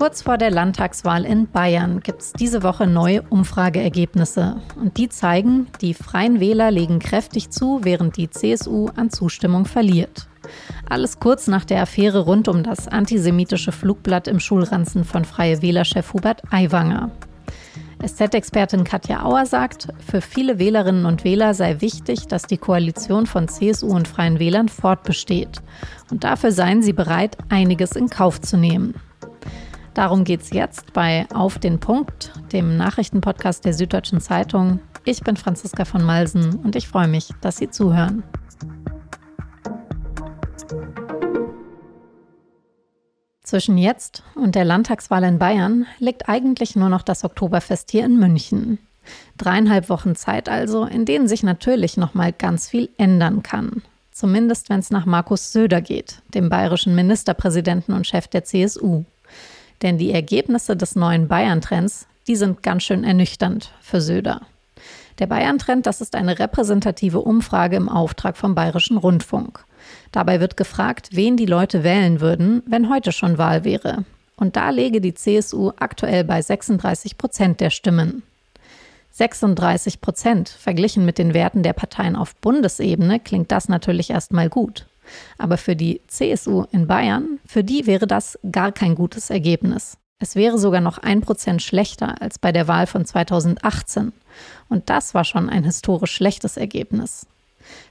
Kurz vor der Landtagswahl in Bayern gibt es diese Woche neue Umfrageergebnisse. Und die zeigen, die Freien Wähler legen kräftig zu, während die CSU an Zustimmung verliert. Alles kurz nach der Affäre rund um das antisemitische Flugblatt im Schulranzen von Freie Wählerchef Hubert Aiwanger. SZ-Expertin Katja Auer sagt, für viele Wählerinnen und Wähler sei wichtig, dass die Koalition von CSU und Freien Wählern fortbesteht. Und dafür seien sie bereit, einiges in Kauf zu nehmen. Darum geht es jetzt bei Auf den Punkt, dem Nachrichtenpodcast der Süddeutschen Zeitung. Ich bin Franziska von Malsen und ich freue mich, dass Sie zuhören. Zwischen jetzt und der Landtagswahl in Bayern liegt eigentlich nur noch das Oktoberfest hier in München. Dreieinhalb Wochen Zeit also, in denen sich natürlich noch mal ganz viel ändern kann. Zumindest wenn es nach Markus Söder geht, dem bayerischen Ministerpräsidenten und Chef der CSU. Denn die Ergebnisse des neuen Bayern-Trends, die sind ganz schön ernüchternd für Söder. Der Bayern-Trend, das ist eine repräsentative Umfrage im Auftrag vom Bayerischen Rundfunk. Dabei wird gefragt, wen die Leute wählen würden, wenn heute schon Wahl wäre. Und da lege die CSU aktuell bei 36 Prozent der Stimmen. 36 Prozent verglichen mit den Werten der Parteien auf Bundesebene klingt das natürlich erstmal gut. Aber für die CSU in Bayern, für die wäre das gar kein gutes Ergebnis. Es wäre sogar noch ein Prozent schlechter als bei der Wahl von 2018. Und das war schon ein historisch schlechtes Ergebnis.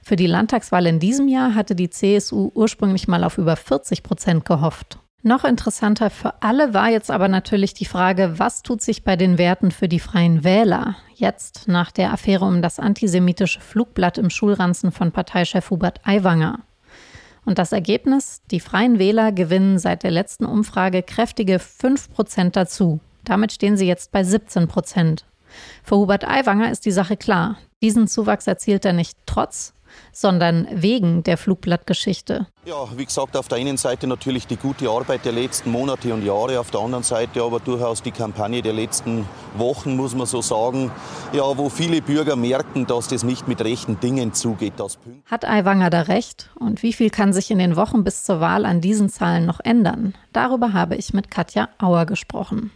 Für die Landtagswahl in diesem Jahr hatte die CSU ursprünglich mal auf über 40 Prozent gehofft. Noch interessanter für alle war jetzt aber natürlich die Frage, was tut sich bei den Werten für die freien Wähler jetzt nach der Affäre um das antisemitische Flugblatt im Schulranzen von Parteichef Hubert Aiwanger. Und das Ergebnis? Die Freien Wähler gewinnen seit der letzten Umfrage kräftige 5 Prozent dazu. Damit stehen sie jetzt bei 17 Prozent. Für Hubert Aiwanger ist die Sache klar. Diesen Zuwachs erzielt er nicht trotz, sondern wegen der Flugblattgeschichte. Ja, wie gesagt, auf der einen Seite natürlich die gute Arbeit der letzten Monate und Jahre, auf der anderen Seite aber durchaus die Kampagne der letzten Wochen, muss man so sagen, ja, wo viele Bürger merken, dass das nicht mit rechten Dingen zugeht. Hat Aiwanger da recht? Und wie viel kann sich in den Wochen bis zur Wahl an diesen Zahlen noch ändern? Darüber habe ich mit Katja Auer gesprochen.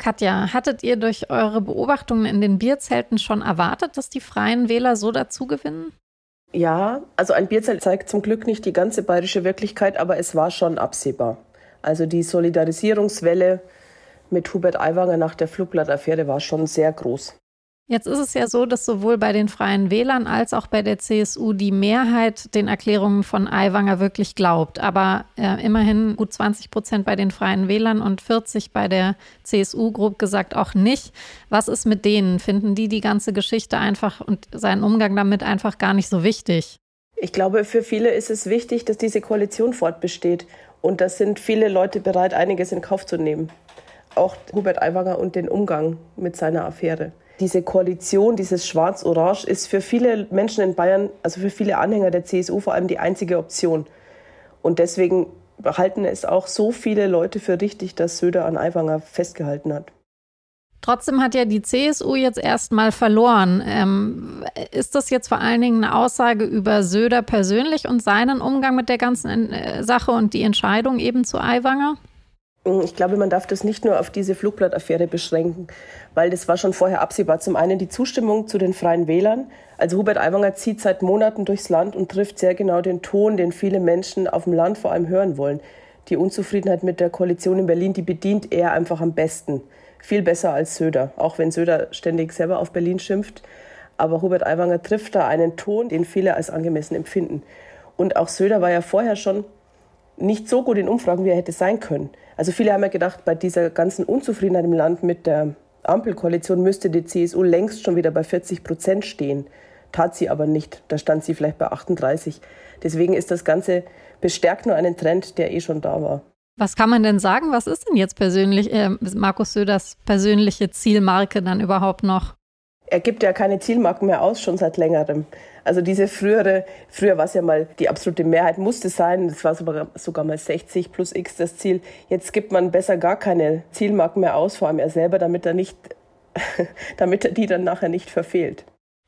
Katja, hattet ihr durch eure Beobachtungen in den Bierzelten schon erwartet, dass die Freien Wähler so dazu gewinnen? Ja, also ein Bierzelt zeigt zum Glück nicht die ganze bayerische Wirklichkeit, aber es war schon absehbar. Also die Solidarisierungswelle mit Hubert Aiwanger nach der Flugblattaffäre war schon sehr groß. Jetzt ist es ja so, dass sowohl bei den Freien Wählern als auch bei der CSU die Mehrheit den Erklärungen von Aiwanger wirklich glaubt. Aber äh, immerhin gut 20 Prozent bei den Freien Wählern und 40 bei der CSU, grob gesagt, auch nicht. Was ist mit denen? Finden die die ganze Geschichte einfach und seinen Umgang damit einfach gar nicht so wichtig? Ich glaube, für viele ist es wichtig, dass diese Koalition fortbesteht. Und da sind viele Leute bereit, einiges in Kauf zu nehmen. Auch Hubert Aiwanger und den Umgang mit seiner Affäre diese Koalition, dieses Schwarz-Orange ist für viele Menschen in Bayern, also für viele Anhänger der CSU vor allem die einzige Option. Und deswegen halten es auch so viele Leute für richtig, dass Söder an Aiwanger festgehalten hat. Trotzdem hat ja die CSU jetzt erstmal verloren. Ähm, ist das jetzt vor allen Dingen eine Aussage über Söder persönlich und seinen Umgang mit der ganzen äh, Sache und die Entscheidung eben zu Aiwanger? Ich glaube, man darf das nicht nur auf diese Flugblattaffäre beschränken, weil das war schon vorher absehbar. Zum einen die Zustimmung zu den Freien Wählern. Also Hubert Aiwanger zieht seit Monaten durchs Land und trifft sehr genau den Ton, den viele Menschen auf dem Land vor allem hören wollen. Die Unzufriedenheit mit der Koalition in Berlin, die bedient er einfach am besten. Viel besser als Söder, auch wenn Söder ständig selber auf Berlin schimpft. Aber Hubert Aiwanger trifft da einen Ton, den viele als angemessen empfinden. Und auch Söder war ja vorher schon nicht so gut in Umfragen, wie er hätte sein können. Also viele haben ja gedacht, bei dieser ganzen Unzufriedenheit im Land mit der Ampelkoalition müsste die CSU längst schon wieder bei 40 Prozent stehen. Tat sie aber nicht. Da stand sie vielleicht bei 38. Deswegen ist das Ganze bestärkt nur einen Trend, der eh schon da war. Was kann man denn sagen? Was ist denn jetzt persönlich äh, Markus Söders persönliche Zielmarke dann überhaupt noch? Er gibt ja keine Zielmarken mehr aus, schon seit längerem. Also diese frühere, früher war es ja mal, die absolute Mehrheit musste sein, das war sogar, sogar mal 60 plus X das Ziel. Jetzt gibt man besser gar keine Zielmarken mehr aus, vor allem er selber, damit er nicht, damit er die dann nachher nicht verfehlt.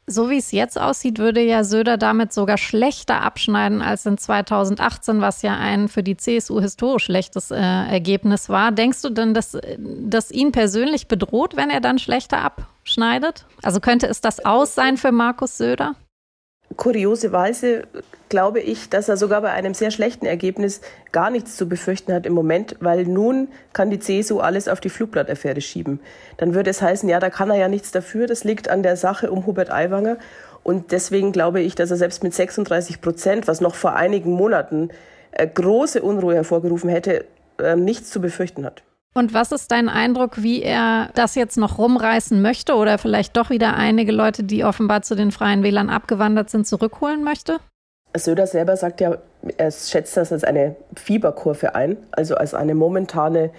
So wie es jetzt aussieht, würde ja Söder damit sogar schlechter abschneiden als in 2018, was ja ein für die CSU historisch schlechtes äh, Ergebnis war. Denkst du denn, dass das ihn persönlich bedroht, wenn er dann schlechter abschneidet? Also könnte es das Aus sein für Markus Söder? Kurioserweise glaube ich, dass er sogar bei einem sehr schlechten Ergebnis gar nichts zu befürchten hat im Moment, weil nun kann die CSU alles auf die Flugblattaffäre schieben. Dann würde es heißen, ja, da kann er ja nichts dafür, das liegt an der Sache um Hubert Aiwanger. Und deswegen glaube ich, dass er selbst mit 36 Prozent, was noch vor einigen Monaten äh, große Unruhe hervorgerufen hätte, äh, nichts zu befürchten hat. Und was ist dein Eindruck, wie er das jetzt noch rumreißen möchte oder vielleicht doch wieder einige Leute, die offenbar zu den Freien Wählern abgewandert sind, zurückholen möchte? Söder selber sagt ja, er schätzt das als eine Fieberkurve ein, also als eine momentane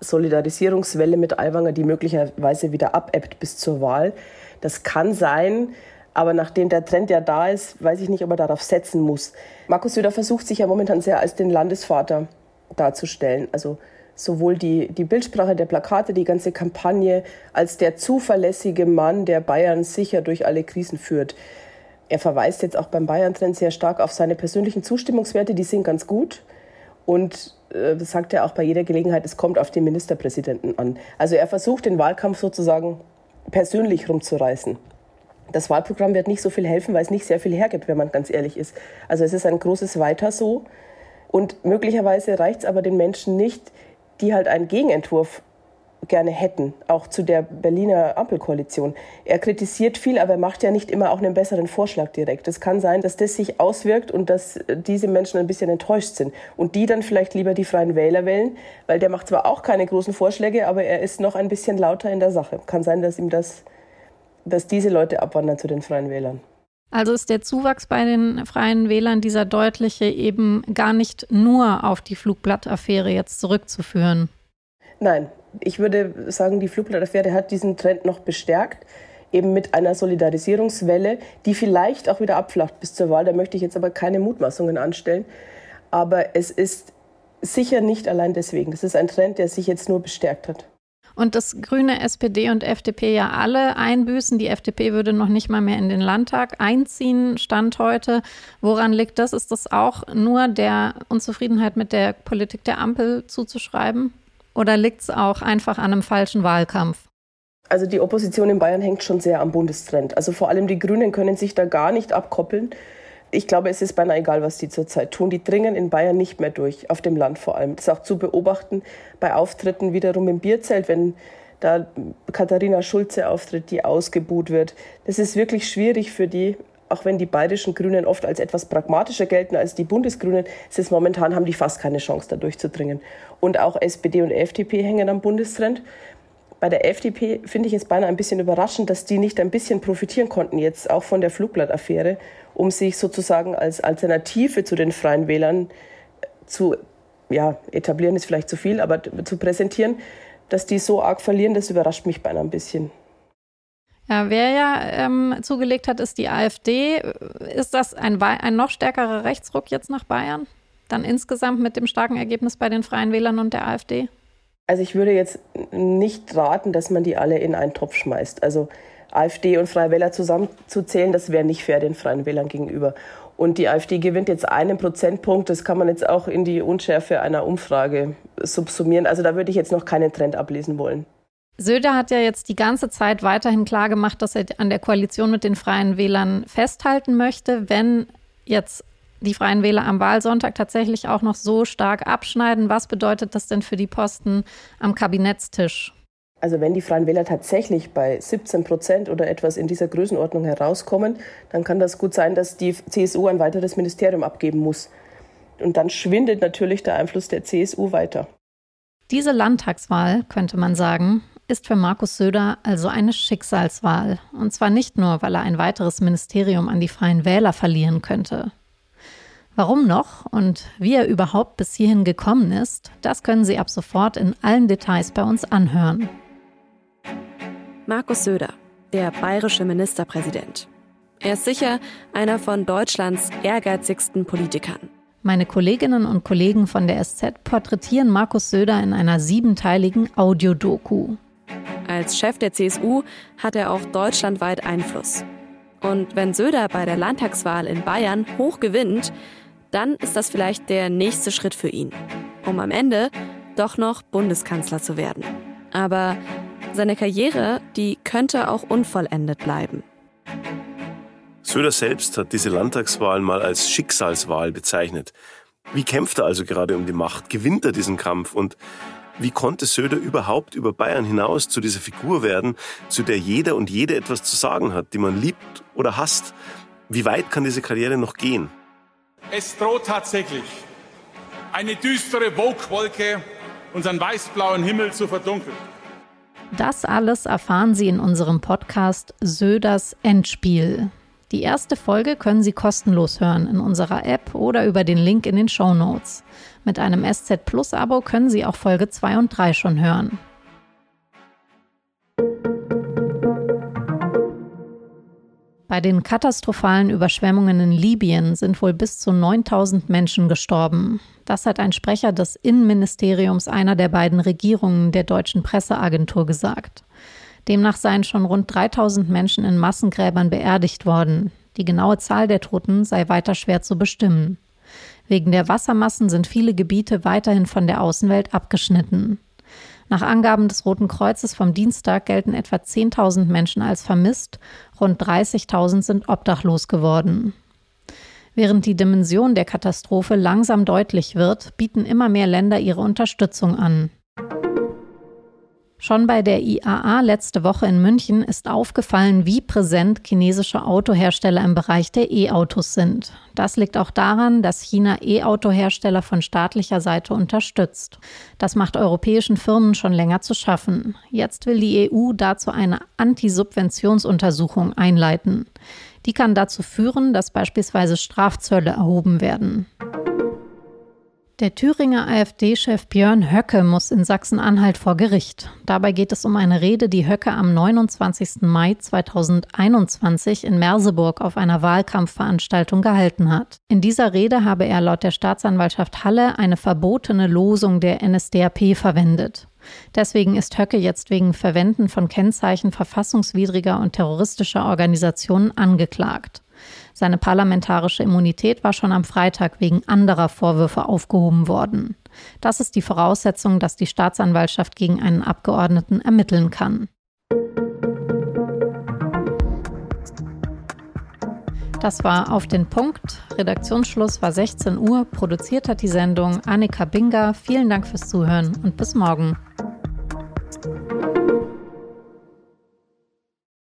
Solidarisierungswelle mit Aiwanger, die möglicherweise wieder abebbt bis zur Wahl. Das kann sein, aber nachdem der Trend ja da ist, weiß ich nicht, ob er darauf setzen muss. Markus Söder versucht sich ja momentan sehr als den Landesvater darzustellen. Also sowohl die, die Bildsprache der Plakate, die ganze Kampagne, als der zuverlässige Mann, der Bayern sicher durch alle Krisen führt. Er verweist jetzt auch beim Bayern-Trend sehr stark auf seine persönlichen Zustimmungswerte, die sind ganz gut. Und äh, sagt er auch bei jeder Gelegenheit, es kommt auf den Ministerpräsidenten an. Also er versucht den Wahlkampf sozusagen persönlich rumzureißen. Das Wahlprogramm wird nicht so viel helfen, weil es nicht sehr viel hergibt, wenn man ganz ehrlich ist. Also es ist ein großes Weiter so. Und möglicherweise reicht es aber den Menschen nicht, die halt einen Gegenentwurf gerne hätten, auch zu der Berliner Ampelkoalition. Er kritisiert viel, aber er macht ja nicht immer auch einen besseren Vorschlag direkt. Es kann sein, dass das sich auswirkt und dass diese Menschen ein bisschen enttäuscht sind und die dann vielleicht lieber die Freien Wähler wählen, weil der macht zwar auch keine großen Vorschläge, aber er ist noch ein bisschen lauter in der Sache. Kann sein, dass ihm das, dass diese Leute abwandern zu den Freien Wählern. Also ist der Zuwachs bei den Freien Wählern dieser deutliche eben gar nicht nur auf die Flugblattaffäre jetzt zurückzuführen. Nein, ich würde sagen, die Flugblattaffäre hat diesen Trend noch bestärkt, eben mit einer Solidarisierungswelle, die vielleicht auch wieder abflacht bis zur Wahl. Da möchte ich jetzt aber keine Mutmaßungen anstellen. Aber es ist sicher nicht allein deswegen. Das ist ein Trend, der sich jetzt nur bestärkt hat. Und das Grüne, SPD und FDP ja alle einbüßen. Die FDP würde noch nicht mal mehr in den Landtag einziehen, Stand heute. Woran liegt das? Ist das auch nur der Unzufriedenheit mit der Politik der Ampel zuzuschreiben? Oder liegt es auch einfach an einem falschen Wahlkampf? Also die Opposition in Bayern hängt schon sehr am Bundestrend. Also vor allem die Grünen können sich da gar nicht abkoppeln ich glaube, es ist beinahe egal, was die zurzeit tun. Die dringen in Bayern nicht mehr durch, auf dem Land vor allem. Das ist auch zu beobachten bei Auftritten wiederum im Bierzelt, wenn da Katharina Schulze auftritt, die ausgebuht wird. Das ist wirklich schwierig für die, auch wenn die bayerischen Grünen oft als etwas pragmatischer gelten als die Bundesgrünen, ist momentan haben die fast keine Chance, da durchzudringen. Und auch SPD und FDP hängen am Bundestrend. Bei der FDP finde ich es beinahe ein bisschen überraschend, dass die nicht ein bisschen profitieren konnten jetzt auch von der Flugblattaffäre um sich sozusagen als Alternative zu den Freien Wählern zu ja, etablieren ist vielleicht zu viel, aber zu präsentieren, dass die so arg verlieren, das überrascht mich beinahe ein bisschen. Ja, wer ja ähm, zugelegt hat, ist die AfD. Ist das ein, ein noch stärkerer Rechtsruck jetzt nach Bayern? Dann insgesamt mit dem starken Ergebnis bei den Freien Wählern und der AfD? Also ich würde jetzt nicht raten, dass man die alle in einen Topf schmeißt. Also AfD und Freie Wähler zusammenzuzählen, das wäre nicht fair den Freien Wählern gegenüber. Und die AfD gewinnt jetzt einen Prozentpunkt. Das kann man jetzt auch in die Unschärfe einer Umfrage subsumieren. Also da würde ich jetzt noch keinen Trend ablesen wollen. Söder hat ja jetzt die ganze Zeit weiterhin klargemacht, dass er an der Koalition mit den Freien Wählern festhalten möchte. Wenn jetzt die Freien Wähler am Wahlsonntag tatsächlich auch noch so stark abschneiden, was bedeutet das denn für die Posten am Kabinettstisch? Also wenn die Freien Wähler tatsächlich bei 17 Prozent oder etwas in dieser Größenordnung herauskommen, dann kann das gut sein, dass die CSU ein weiteres Ministerium abgeben muss. Und dann schwindet natürlich der Einfluss der CSU weiter. Diese Landtagswahl, könnte man sagen, ist für Markus Söder also eine Schicksalswahl. Und zwar nicht nur, weil er ein weiteres Ministerium an die Freien Wähler verlieren könnte. Warum noch und wie er überhaupt bis hierhin gekommen ist, das können Sie ab sofort in allen Details bei uns anhören. Markus Söder, der bayerische Ministerpräsident. Er ist sicher einer von Deutschlands ehrgeizigsten Politikern. Meine Kolleginnen und Kollegen von der SZ porträtieren Markus Söder in einer siebenteiligen Audiodoku. Als Chef der CSU hat er auch deutschlandweit Einfluss. Und wenn Söder bei der Landtagswahl in Bayern hoch gewinnt, dann ist das vielleicht der nächste Schritt für ihn, um am Ende doch noch Bundeskanzler zu werden. Aber seine Karriere, die könnte auch unvollendet bleiben. Söder selbst hat diese Landtagswahl mal als Schicksalswahl bezeichnet. Wie kämpft er also gerade um die Macht? Gewinnt er diesen Kampf? Und wie konnte Söder überhaupt über Bayern hinaus zu dieser Figur werden, zu der jeder und jede etwas zu sagen hat, die man liebt oder hasst? Wie weit kann diese Karriere noch gehen? Es droht tatsächlich eine düstere Wogwolke unseren weißblauen Himmel zu verdunkeln. Das alles erfahren Sie in unserem Podcast Söders Endspiel. Die erste Folge können Sie kostenlos hören in unserer App oder über den Link in den Show Notes. Mit einem SZ Plus Abo können Sie auch Folge 2 und 3 schon hören. Bei den katastrophalen Überschwemmungen in Libyen sind wohl bis zu 9000 Menschen gestorben. Das hat ein Sprecher des Innenministeriums einer der beiden Regierungen der deutschen Presseagentur gesagt. Demnach seien schon rund 3000 Menschen in Massengräbern beerdigt worden. Die genaue Zahl der Toten sei weiter schwer zu bestimmen. Wegen der Wassermassen sind viele Gebiete weiterhin von der Außenwelt abgeschnitten. Nach Angaben des Roten Kreuzes vom Dienstag gelten etwa 10.000 Menschen als vermisst, rund 30.000 sind obdachlos geworden. Während die Dimension der Katastrophe langsam deutlich wird, bieten immer mehr Länder ihre Unterstützung an. Schon bei der IAA letzte Woche in München ist aufgefallen, wie präsent chinesische Autohersteller im Bereich der E-Autos sind. Das liegt auch daran, dass China E-Auto-Hersteller von staatlicher Seite unterstützt. Das macht europäischen Firmen schon länger zu schaffen. Jetzt will die EU dazu eine Antisubventionsuntersuchung einleiten. Die kann dazu führen, dass beispielsweise Strafzölle erhoben werden. Der Thüringer AfD-Chef Björn Höcke muss in Sachsen-Anhalt vor Gericht. Dabei geht es um eine Rede, die Höcke am 29. Mai 2021 in Merseburg auf einer Wahlkampfveranstaltung gehalten hat. In dieser Rede habe er laut der Staatsanwaltschaft Halle eine verbotene Losung der NSDAP verwendet. Deswegen ist Höcke jetzt wegen Verwenden von Kennzeichen verfassungswidriger und terroristischer Organisationen angeklagt. Seine parlamentarische Immunität war schon am Freitag wegen anderer Vorwürfe aufgehoben worden. Das ist die Voraussetzung, dass die Staatsanwaltschaft gegen einen Abgeordneten ermitteln kann. Das war auf den Punkt. Redaktionsschluss war 16 Uhr. Produziert hat die Sendung Annika Binger. Vielen Dank fürs Zuhören und bis morgen.